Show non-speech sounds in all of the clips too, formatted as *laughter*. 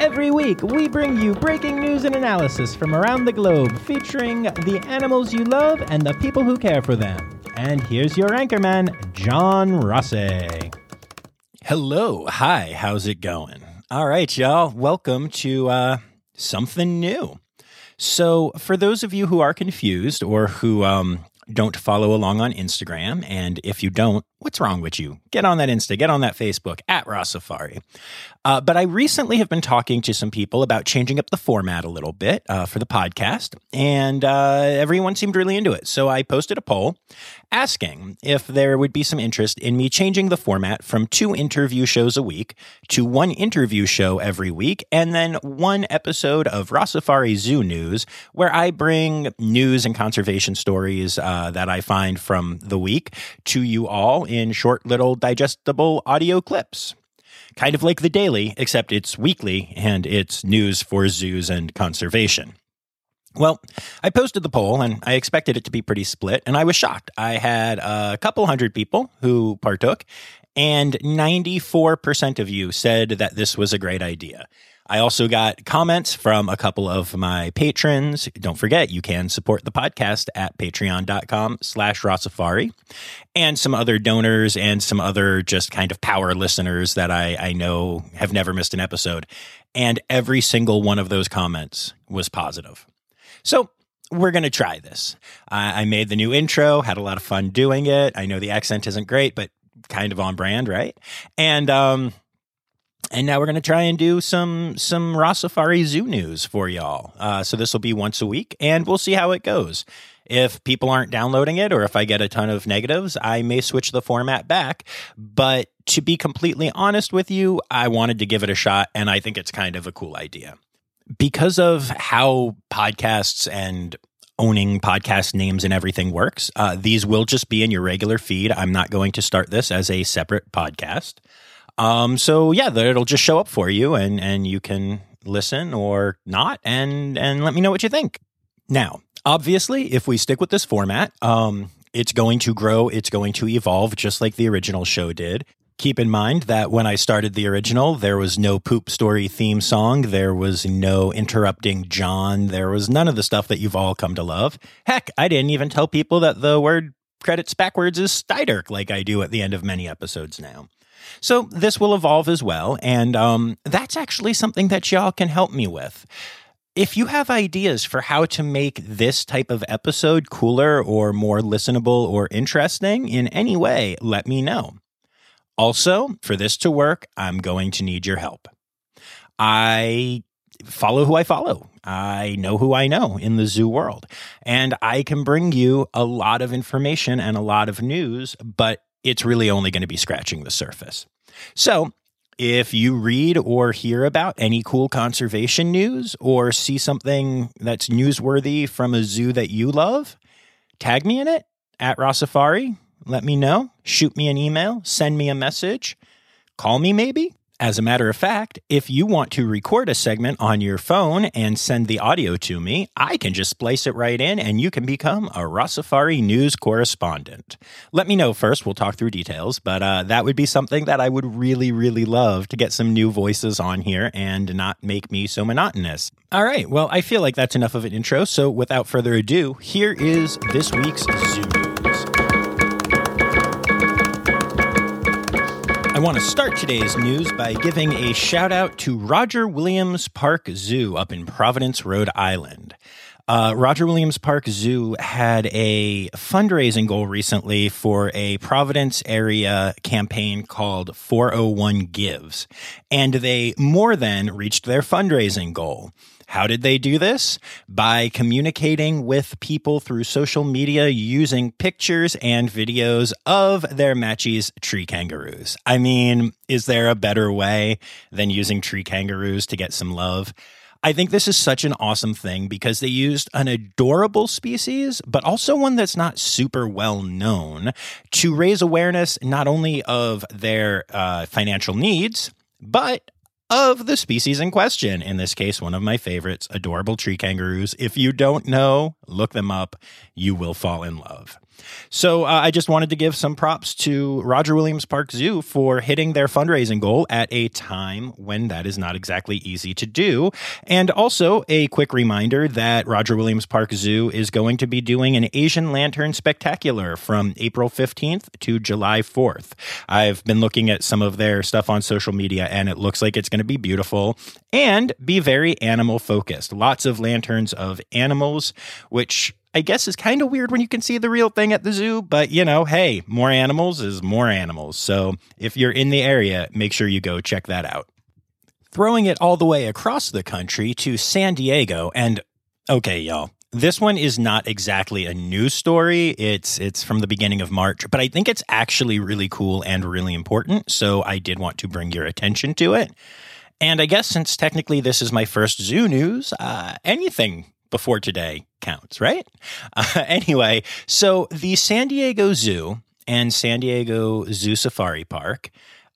Every week, we bring you breaking news and analysis from around the globe featuring the animals you love and the people who care for them. And here's your anchorman, John Rossi. Hello. Hi. How's it going? All right, y'all. Welcome to uh, something new. So, for those of you who are confused or who um, don't follow along on Instagram, and if you don't, what's wrong with you? Get on that Insta, get on that Facebook at Rossafari. Uh, but I recently have been talking to some people about changing up the format a little bit uh, for the podcast, and uh, everyone seemed really into it. So I posted a poll asking if there would be some interest in me changing the format from two interview shows a week to one interview show every week, and then one episode of Raw Rossafari Zoo News, where I bring news and conservation stories uh, that I find from the week to you all in short little digestible audio clips. Kind of like the daily, except it's weekly and it's news for zoos and conservation. Well, I posted the poll and I expected it to be pretty split, and I was shocked. I had a couple hundred people who partook, and 94% of you said that this was a great idea. I also got comments from a couple of my patrons. Don't forget, you can support the podcast at patreon.com slash Rossafari and some other donors and some other just kind of power listeners that I, I know have never missed an episode. And every single one of those comments was positive. So we're going to try this. I, I made the new intro, had a lot of fun doing it. I know the accent isn't great, but kind of on brand, right? And, um, and now we're going to try and do some some Rossafari Zoo news for y'all. Uh, so this will be once a week, and we'll see how it goes. If people aren't downloading it, or if I get a ton of negatives, I may switch the format back. But to be completely honest with you, I wanted to give it a shot, and I think it's kind of a cool idea because of how podcasts and owning podcast names and everything works. Uh, these will just be in your regular feed. I'm not going to start this as a separate podcast. Um, so yeah, it'll just show up for you and, and you can listen or not and, and let me know what you think. Now, obviously, if we stick with this format, um, it's going to grow, it's going to evolve just like the original show did. Keep in mind that when I started the original, there was no poop story theme song. There was no interrupting John. There was none of the stuff that you've all come to love. Heck, I didn't even tell people that the word credits backwards is Steiderk like I do at the end of many episodes now. So this will evolve as well. And um, that's actually something that y'all can help me with. If you have ideas for how to make this type of episode cooler or more listenable or interesting in any way, let me know. Also, for this to work, I'm going to need your help. I follow who I follow. I know who I know in the zoo world. And I can bring you a lot of information and a lot of news, but it's really only going to be scratching the surface. So, if you read or hear about any cool conservation news or see something that's newsworthy from a zoo that you love, tag me in it at Rossafari. Let me know. Shoot me an email. Send me a message. Call me maybe. As a matter of fact, if you want to record a segment on your phone and send the audio to me, I can just splice it right in and you can become a Rossafari news correspondent. Let me know first, we'll talk through details, but uh, that would be something that I would really, really love to get some new voices on here and not make me so monotonous. All right, well, I feel like that's enough of an intro, so without further ado, here is this week's Zoo News. I want to start today's news by giving a shout out to Roger Williams Park Zoo up in Providence, Rhode Island. Uh, Roger Williams Park Zoo had a fundraising goal recently for a Providence area campaign called 401 Gives, and they more than reached their fundraising goal. How did they do this? By communicating with people through social media using pictures and videos of their Matschie's tree kangaroos. I mean, is there a better way than using tree kangaroos to get some love? I think this is such an awesome thing because they used an adorable species, but also one that's not super well known to raise awareness not only of their uh, financial needs, but of the species in question. In this case, one of my favorites, adorable tree kangaroos. If you don't know, look them up. You will fall in love. So uh, I just wanted to give some props to Roger Williams Park Zoo for hitting their fundraising goal at a time when that is not exactly easy to do. And also a quick reminder that Roger Williams Park Zoo is going to be doing an Asian Lantern Spectacular from April 15th to July 4th. I've been looking at some of their stuff on social media and it looks like it's going to be beautiful and be very animal focused. Lots of lanterns of animals, which I guess is kind of weird when you can see the real thing at the zoo, but you know, hey, more animals is more animals. So if you're in the area, make sure you go check that out. Throwing it all the way across the country to San Diego and okay, y'all. This one is not exactly a news story. It's it's from the beginning of March, but I think it's actually really cool and really important, so I did want to bring your attention to it. And I guess since technically this is my first zoo news, uh, anything before today counts, right? Uh, *laughs* anyway, so the San Diego Zoo and San Diego Zoo Safari Park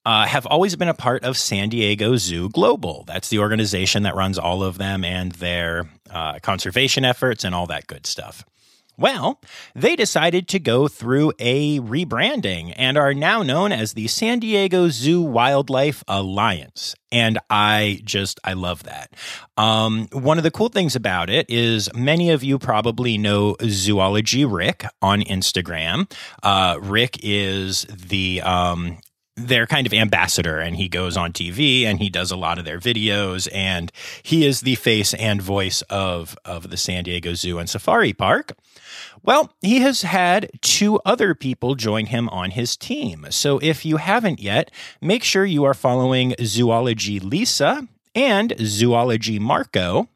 uh, have always been a part of San Diego Zoo Global. That's the organization that runs all of them and their uh, conservation efforts and all that good stuff. Well, they decided to go through a rebranding and are now known as the San Diego Zoo Wildlife Alliance. And I just, I love that. Um, one of the cool things about it is many of you probably know Zoology Rick on Instagram. Uh, Rick is the um, their kind of ambassador and he goes on TV and he does a lot of their videos and he is the face and voice of of the San Diego Zoo and Safari Park. Well, he has had two other people join him on his team. So if you haven't yet, make sure you are following Zoology Lisa and Zoology Marco.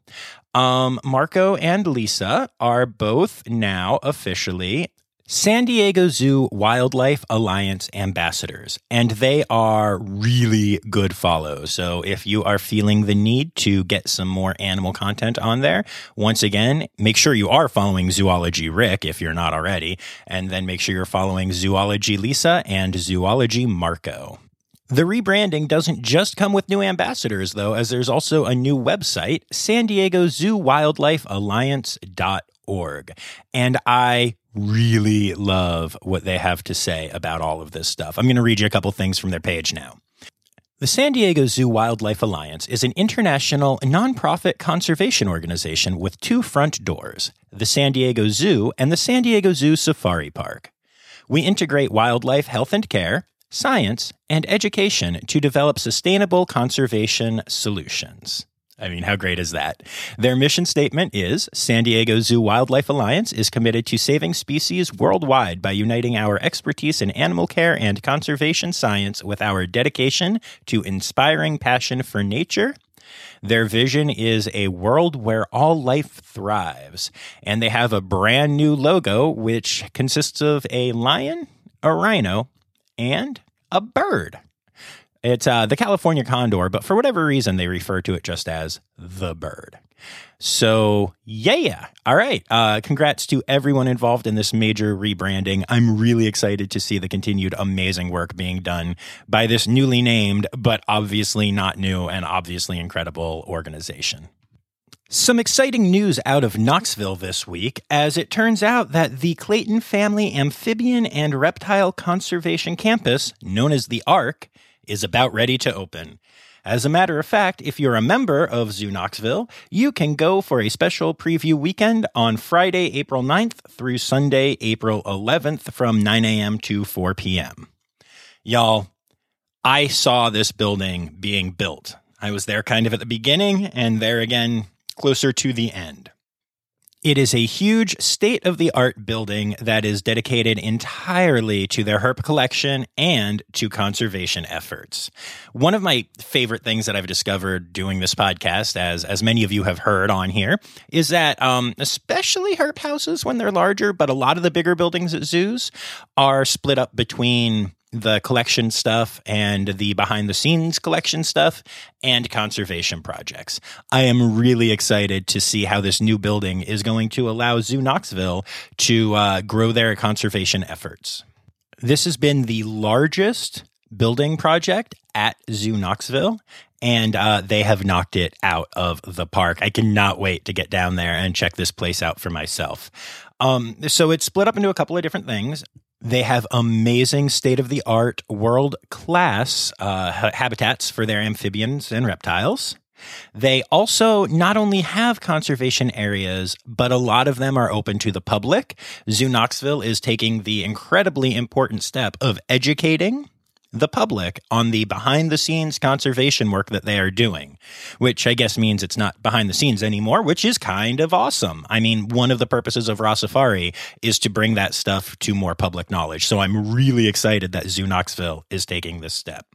Um, Marco and Lisa are both now officially San Diego Zoo Wildlife Alliance ambassadors, and they are really good follows. So if you are feeling the need to get some more animal content on there, once again, make sure you are following Zoology Rick if you're not already, and then make sure you're following Zoology Lisa and Zoology Marco. The rebranding doesn't just come with new ambassadors, though, as there's also a new website, San Diego Zoo Wildlife Alliance.org. And I really love what they have to say about all of this stuff. I'm going to read you a couple things from their page now. The San Diego Zoo Wildlife Alliance is an international nonprofit conservation organization with two front doors the San Diego Zoo and the San Diego Zoo Safari Park. We integrate wildlife health and care, science, and education to develop sustainable conservation solutions. I mean, how great is that? Their mission statement is San Diego Zoo Wildlife Alliance is committed to saving species worldwide by uniting our expertise in animal care and conservation science with our dedication to inspiring passion for nature. Their vision is a world where all life thrives. And they have a brand new logo, which consists of a lion, a rhino, and a bird. It's uh, the California condor, but for whatever reason, they refer to it just as the bird. So, yeah. yeah. All right. Uh, congrats to everyone involved in this major rebranding. I'm really excited to see the continued amazing work being done by this newly named, but obviously not new and obviously incredible organization. Some exciting news out of Knoxville this week, as it turns out that the Clayton Family Amphibian and Reptile Conservation Campus, known as the ARC, is about ready to open. As a matter of fact, if you're a member of Zoo Knoxville, you can go for a special preview weekend on Friday, April 9th through Sunday, April 11th from 9 a.m. to 4 p.m. Y'all, I saw this building being built. I was there kind of at the beginning and there again closer to the end. It is a huge state of the art building that is dedicated entirely to their herp collection and to conservation efforts. One of my favorite things that I've discovered doing this podcast, as, as many of you have heard on here, is that um, especially herp houses when they're larger, but a lot of the bigger buildings at zoos are split up between the collection stuff and the behind the scenes collection stuff and conservation projects. I am really excited to see how this new building is going to allow Zoo Knoxville to uh, grow their conservation efforts. This has been the largest building project at Zoo Knoxville, and uh, they have knocked it out of the park. I cannot wait to get down there and check this place out for myself. Um, so it's split up into a couple of different things. They have amazing state of the art, world class uh, habitats for their amphibians and reptiles. They also not only have conservation areas, but a lot of them are open to the public. Zoo Knoxville is taking the incredibly important step of educating the public on the behind the scenes conservation work that they are doing, which I guess means it's not behind the scenes anymore, which is kind of awesome. I mean, one of the purposes of Rossafari is to bring that stuff to more public knowledge. So I'm really excited that Zoo Knoxville is taking this step.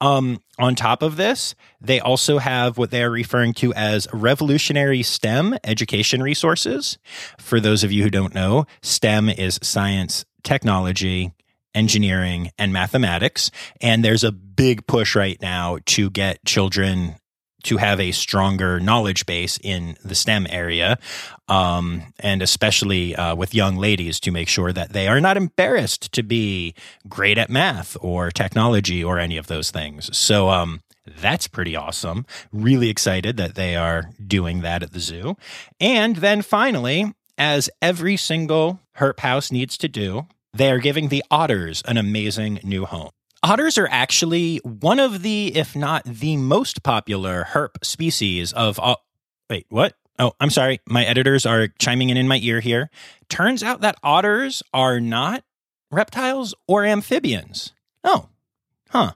Um, on top of this, they also have what they are referring to as revolutionary STEM education resources. For those of you who don't know, STEM is science, technology, engineering, and mathematics. And there's a big push right now to get children to have a stronger knowledge base in the STEM area, um, and especially uh, with young ladies to make sure that they are not embarrassed to be great at math or technology or any of those things. So, um, that's pretty awesome. Really excited that they are doing that at the zoo. And then finally, as every single herp house needs to do, they are giving the otters an amazing new home. Otters are actually one of the, if not the most popular herp species of. Uh, wait, what? Oh, I'm sorry. My editors are chiming in in my ear here. Turns out that otters are not reptiles or amphibians. Oh, huh.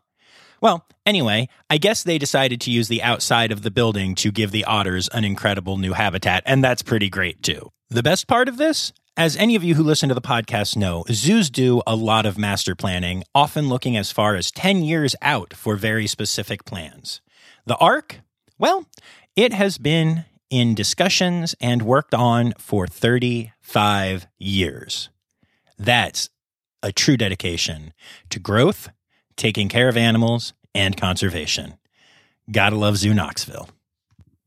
Well, anyway, I guess they decided to use the outside of the building to give the otters an incredible new habitat, and that's pretty great too. The best part of this? As any of you who listen to the podcast know, zoos do a lot of master planning, often looking as far as 10 years out for very specific plans. The ARC? Well, it has been in discussions and worked on for 35 years. That's a true dedication to growth, taking care of animals, and conservation. Gotta love Zoo Knoxville.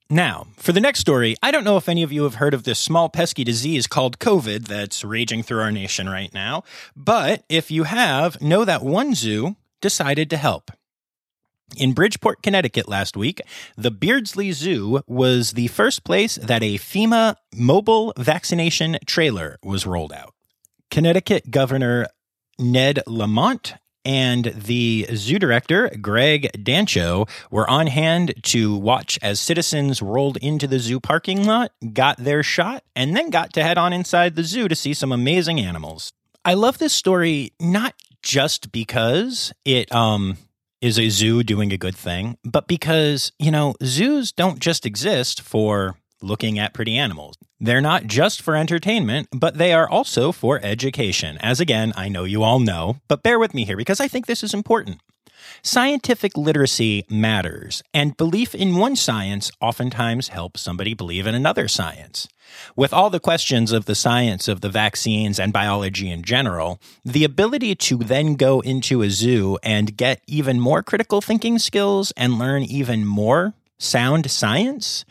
Now, for the next story, I don't know if any of you have heard of this small pesky disease called COVID that's raging through our nation right now, but if you have, know that one zoo decided to help. In Bridgeport, Connecticut last week, the Beardsley Zoo was the first place that a FEMA mobile vaccination trailer was rolled out. Connecticut Governor Ned Lamont and the zoo director, Greg Dancho, were on hand to watch as citizens rolled into the zoo parking lot, got their shot, and then got to head on inside the zoo to see some amazing animals. I love this story not just because it um is a zoo doing a good thing, but because, you know, zoos don't just exist for looking at pretty animals. They're not just for entertainment, but they are also for education. As again, I know you all know, but bear with me here because I think this is important. Scientific literacy matters, and belief in one science oftentimes helps somebody believe in another science. With all the questions of the science of the vaccines and biology in general, the ability to then go into a zoo and get even more critical thinking skills and learn even more sound science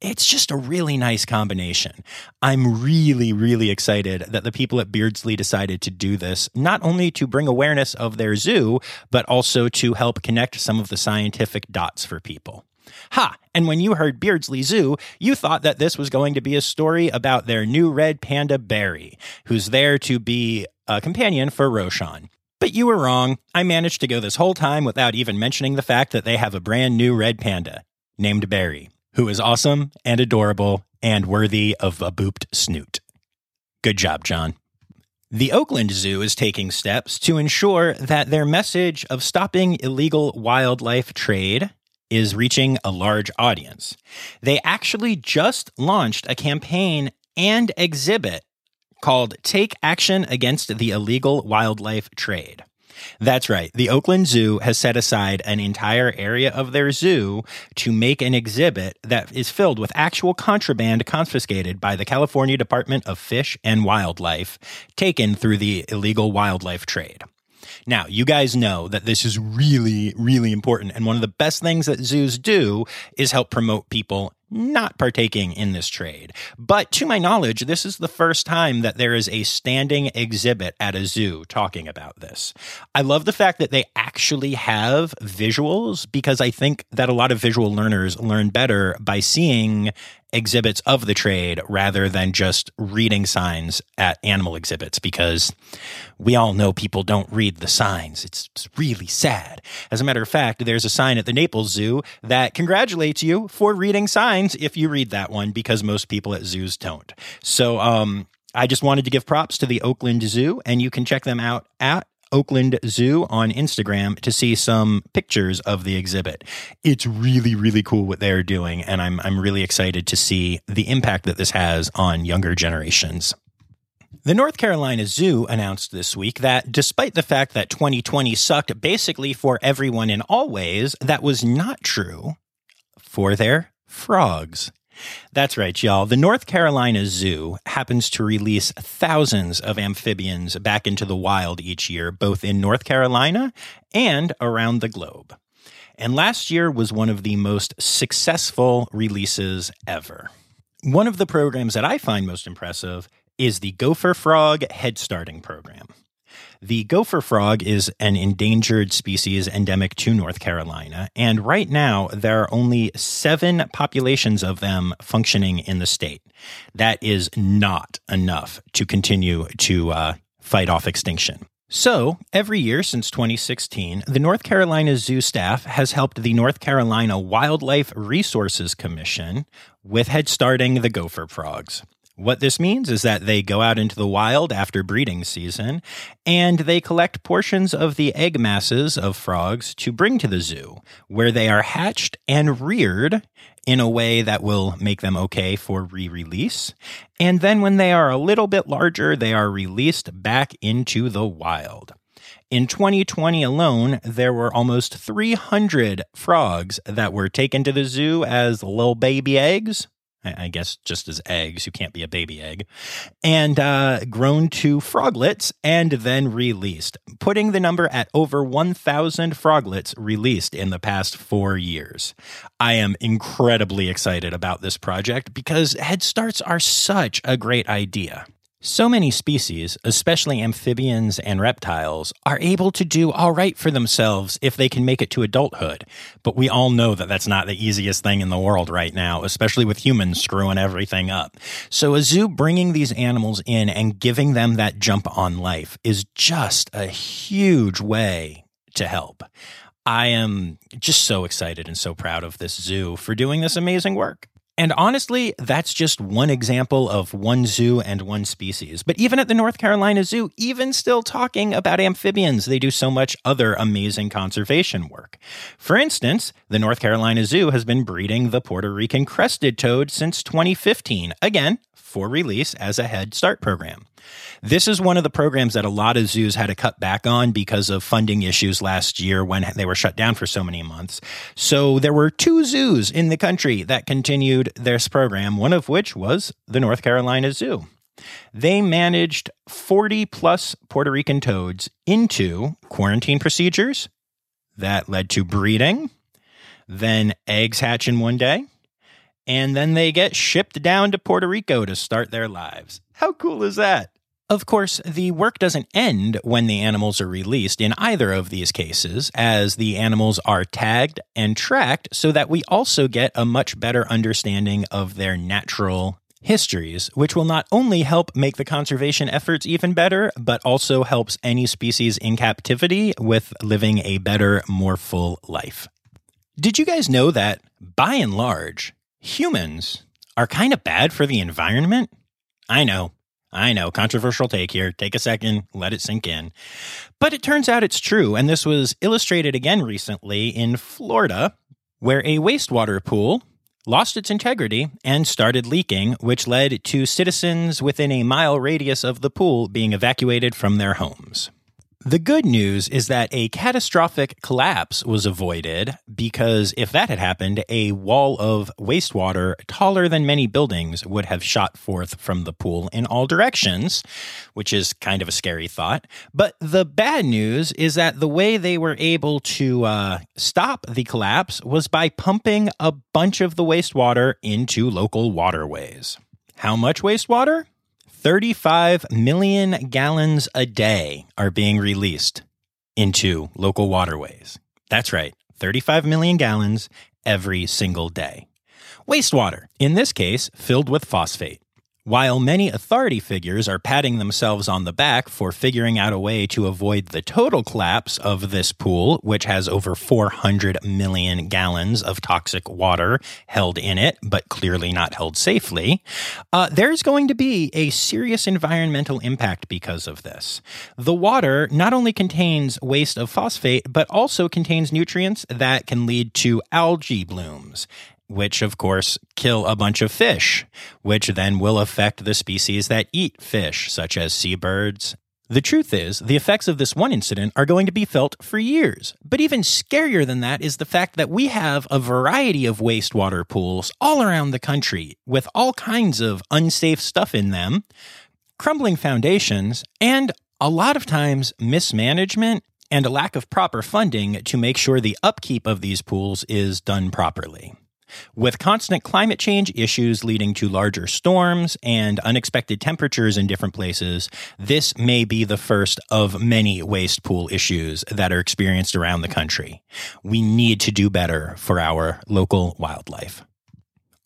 it's just a really nice combination. I'm really, really excited that the people at Beardsley decided to do this, not only to bring awareness of their zoo, but also to help connect some of the scientific dots for people. Ha! And when you heard Beardsley Zoo, you thought that this was going to be a story about their new red panda Barry, who's there to be a companion for Roshan. But you were wrong. I managed to go this whole time without even mentioning the fact that they have a brand new red panda named Barry who is awesome and adorable and worthy of a booped snoot. Good job, John. The Oakland Zoo is taking steps to ensure that their message of stopping illegal wildlife trade is reaching a large audience. They actually just launched a campaign and exhibit called Take Action Against the Illegal Wildlife Trade. That's right. The Oakland Zoo has set aside an entire area of their zoo to make an exhibit that is filled with actual contraband confiscated by the California Department of Fish and Wildlife, taken through the illegal wildlife trade. Now, you guys know that this is really, really important. And one of the best things that zoos do is help promote people not partaking in this trade. But to my knowledge, this is the first time that there is a standing exhibit at a zoo talking about this. I love the fact that they actually have visuals because I think that a lot of visual learners learn better by seeing exhibits of the trade rather than just reading signs at animal exhibits because we all know people don't read the signs. It's, it's, really sad. As a matter of fact, there's a sign at the Naples Zoo that congratulates you for reading signs if you read that one because most people at zoos don't. So, um, I just wanted to give props to the Oakland Zoo, and you can check them out at Oakland Zoo on Instagram to see some pictures of the exhibit. It's really, really cool what they're doing, and I'm, I'm really excited to see the impact that this has on younger generations. The North Carolina Zoo announced this week that despite the fact that 2020 sucked basically for everyone in all ways, that was not true for their frogs. That's right, y'all. The North Carolina Zoo happens to release thousands of amphibians back into the wild each year, both in North Carolina and around the globe. And last year was one of the most successful releases ever. One of the programs that I find most impressive is the Gopher Frog Head Starting Program. The gopher frog is an endangered species endemic to North Carolina, and right now there are only seven populations of them functioning in the state. That is not enough to continue to uh, fight off extinction. So, every year since 2016, the North Carolina Zoo staff has helped the North Carolina Wildlife Resources Commission with head starting the gopher frogs. What this means is that they go out into the wild after breeding season and they collect portions of the egg masses of frogs to bring to the zoo, where they are hatched and reared in a way that will make them okay for re release. And then when they are a little bit larger, they are released back into the wild. In 2020 alone, there were almost 300 frogs that were taken to the zoo as little baby eggs I guess just as eggs, you can't be a baby egg, and uh, grown to froglets and then released, putting the number at over 1,000 froglets released in the past four years. I am incredibly excited about this project because Head Starts are such a great idea. So many species, especially amphibians and reptiles, are able to do all right for themselves if they can make it to adulthood. But we all know that that's not the easiest thing in the world right now, especially with humans screwing everything up. So a zoo bringing these animals in and giving them that jump on life is just a huge way to help. I am just so excited and so proud of this zoo for doing this amazing work. And honestly, that's just one example of one zoo and one species. But even at the North Carolina Zoo, even still talking about amphibians, they do so much other amazing conservation work. For instance, the North Carolina Zoo has been breeding the Puerto Rican crested toad since 2015, again, for release as a Head Start program. This is one of the programs that a lot of zoos had to cut back on because of funding issues last year when they were shut down for so many months. So there were two zoos in the country that continued this program, one of which was the North Carolina Zoo. They managed 40 plus Puerto Rican toads into quarantine procedures that led to breeding, then eggs hatch in one day, and then they get shipped down to Puerto Rico to start their lives. How cool is that? Of course, the work doesn't end when the animals are released in either of these cases, as the animals are tagged and tracked so that we also get a much better understanding of their natural histories, which will not only help make the conservation efforts even better, but also helps any species in captivity with living a better, more full life. Did you guys know that, by and large, humans are kind of bad for the environment? I know, I know, controversial take here. Take a second, let it sink in. But it turns out it's true, and this was illustrated again recently in Florida, where a wastewater pool lost its integrity and started leaking, which led to citizens within a mile radius of the pool being evacuated from their homes. The good news is that a catastrophic collapse was avoided because if that had happened, a wall of wastewater taller than many buildings would have shot forth from the pool in all directions, which is kind of a scary thought. But the bad news is that the way they were able to uh, stop the collapse was by pumping a bunch of the wastewater into local waterways. How much wastewater? 35 million gallons a day are being released into local waterways. That's right, 35 million gallons every single day. Wastewater, in this case, filled with phosphate. While many authority figures are patting themselves on the back for figuring out a way to avoid the total collapse of this pool, which has over 400 million gallons of toxic water held in it, but clearly not held safely, uh, there's going to be a serious environmental impact because of this. The water not only contains waste of phosphate, but also contains nutrients that can lead to algae blooms which of course kill a bunch of fish, which then will affect the species that eat fish, such as seabirds. The truth is, the effects of this one incident are going to be felt for years. But even scarier than that is the fact that we have a variety of wastewater pools all around the country with all kinds of unsafe stuff in them, crumbling foundations, and a lot of times mismanagement and a lack of proper funding to make sure the upkeep of these pools is done properly. With constant climate change issues leading to larger storms and unexpected temperatures in different places, this may be the first of many waste pool issues that are experienced around the country. We need to do better for our local wildlife.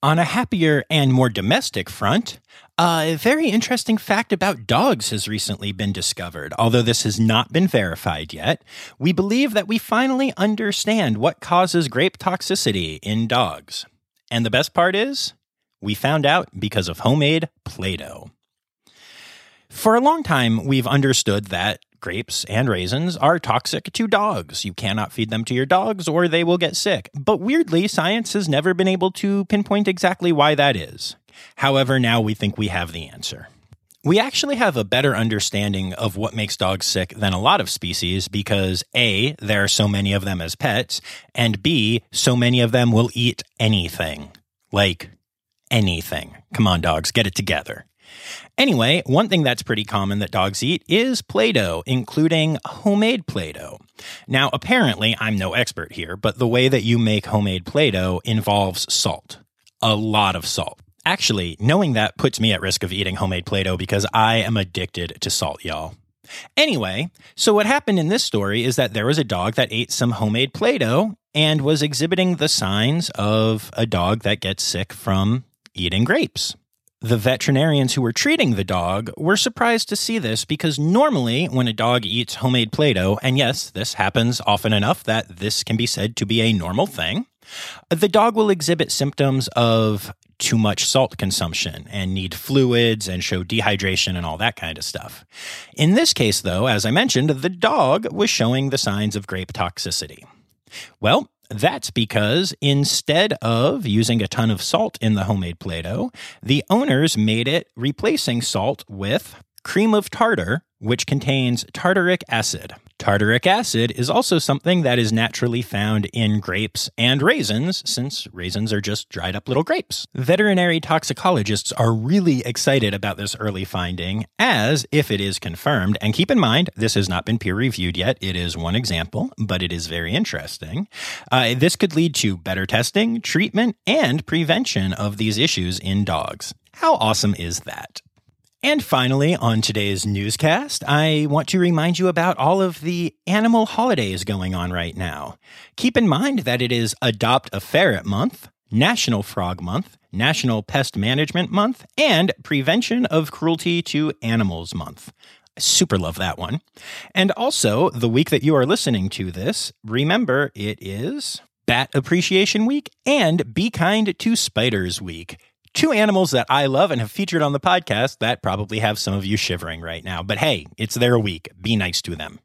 On a happier and more domestic front, a very interesting fact about dogs has recently been discovered. Although this has not been verified yet, we believe that we finally understand what causes grape toxicity in dogs. And the best part is, we found out because of homemade Play Doh. For a long time, we've understood that grapes and raisins are toxic to dogs. You cannot feed them to your dogs or they will get sick. But weirdly, science has never been able to pinpoint exactly why that is. However, now we think we have the answer. We actually have a better understanding of what makes dogs sick than a lot of species because A, there are so many of them as pets, and B, so many of them will eat anything. Like anything. Come on, dogs, get it together. Anyway, one thing that's pretty common that dogs eat is Play Doh, including homemade Play Doh. Now, apparently, I'm no expert here, but the way that you make homemade Play Doh involves salt. A lot of salt. Actually, knowing that puts me at risk of eating homemade Play Doh because I am addicted to salt, y'all. Anyway, so what happened in this story is that there was a dog that ate some homemade Play Doh and was exhibiting the signs of a dog that gets sick from eating grapes. The veterinarians who were treating the dog were surprised to see this because normally, when a dog eats homemade Play Doh, and yes, this happens often enough that this can be said to be a normal thing, the dog will exhibit symptoms of too much salt consumption and need fluids and show dehydration and all that kind of stuff. In this case, though, as I mentioned, the dog was showing the signs of grape toxicity. Well, that's because instead of using a ton of salt in the homemade Play Doh, the owners made it replacing salt with cream of tartar, which contains tartaric acid. Tartaric acid is also something that is naturally found in grapes and raisins, since raisins are just dried up little grapes. Veterinary toxicologists are really excited about this early finding, as if it is confirmed, and keep in mind, this has not been peer reviewed yet. It is one example, but it is very interesting. Uh, this could lead to better testing, treatment, and prevention of these issues in dogs. How awesome is that? And finally, on today's newscast, I want to remind you about all of the animal holidays going on right now. Keep in mind that it is Adopt a Ferret Month, National Frog Month, National Pest Management Month, and Prevention of Cruelty to Animals Month. I super love that one. And also, the week that you are listening to this, remember it is Bat Appreciation Week and Be Kind to Spiders Week two animals that I love and have featured on the podcast that probably have some of you shivering right now. But hey, it's their week. Be nice to them.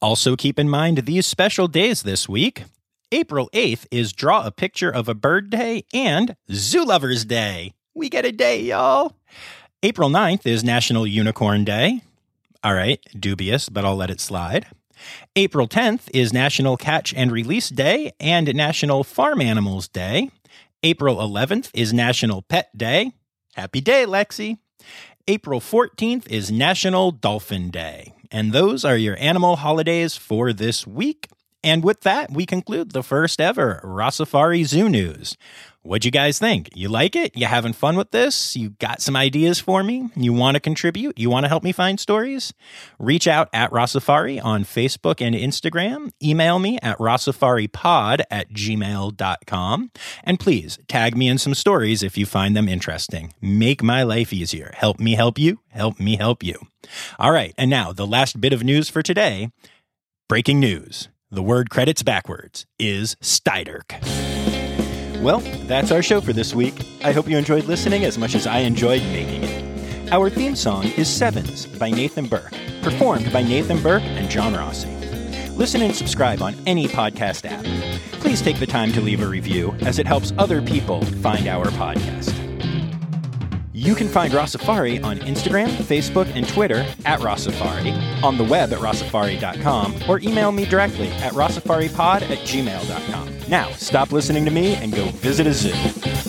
Also, keep in mind these special days this week. April 8th is Draw a Picture of a Bird Day and Zoo Lovers Day. We get a day, y'all. April 9th is National Unicorn Day. All right, dubious, but I'll let it slide. April 10th is National Catch and Release Day and National Farm Animals Day. April 11th is National Pet Day. Happy day, Lexi. April 14th is National Dolphin Day. And those are your animal holidays for this week. And with that, we conclude the first ever Rossafari Zoo News. What'd you guys think? You like it? You having fun with this? You got some ideas for me? You want to contribute? You want to help me find stories? Reach out at Rossafari on Facebook and Instagram. Email me at rossafaripod at gmail.com. And please tag me in some stories if you find them interesting. Make my life easier. Help me help you. Help me help you. All right. And now the last bit of news for today. Breaking news. The word credits backwards is Steiderk. Well, that's our show for this week. I hope you enjoyed listening as much as I enjoyed making it. Our theme song is Sevens by Nathan Burke, performed by Nathan Burke and John Rossi. Listen and subscribe on any podcast app. Please take the time to leave a review as it helps other people find our podcast. You can find Rossafari on Instagram, Facebook, and Twitter at Rossafari, on the web at rossafari.com, or email me directly at rossafaripod at gmail.com. Now, stop listening to me and go visit a zoo.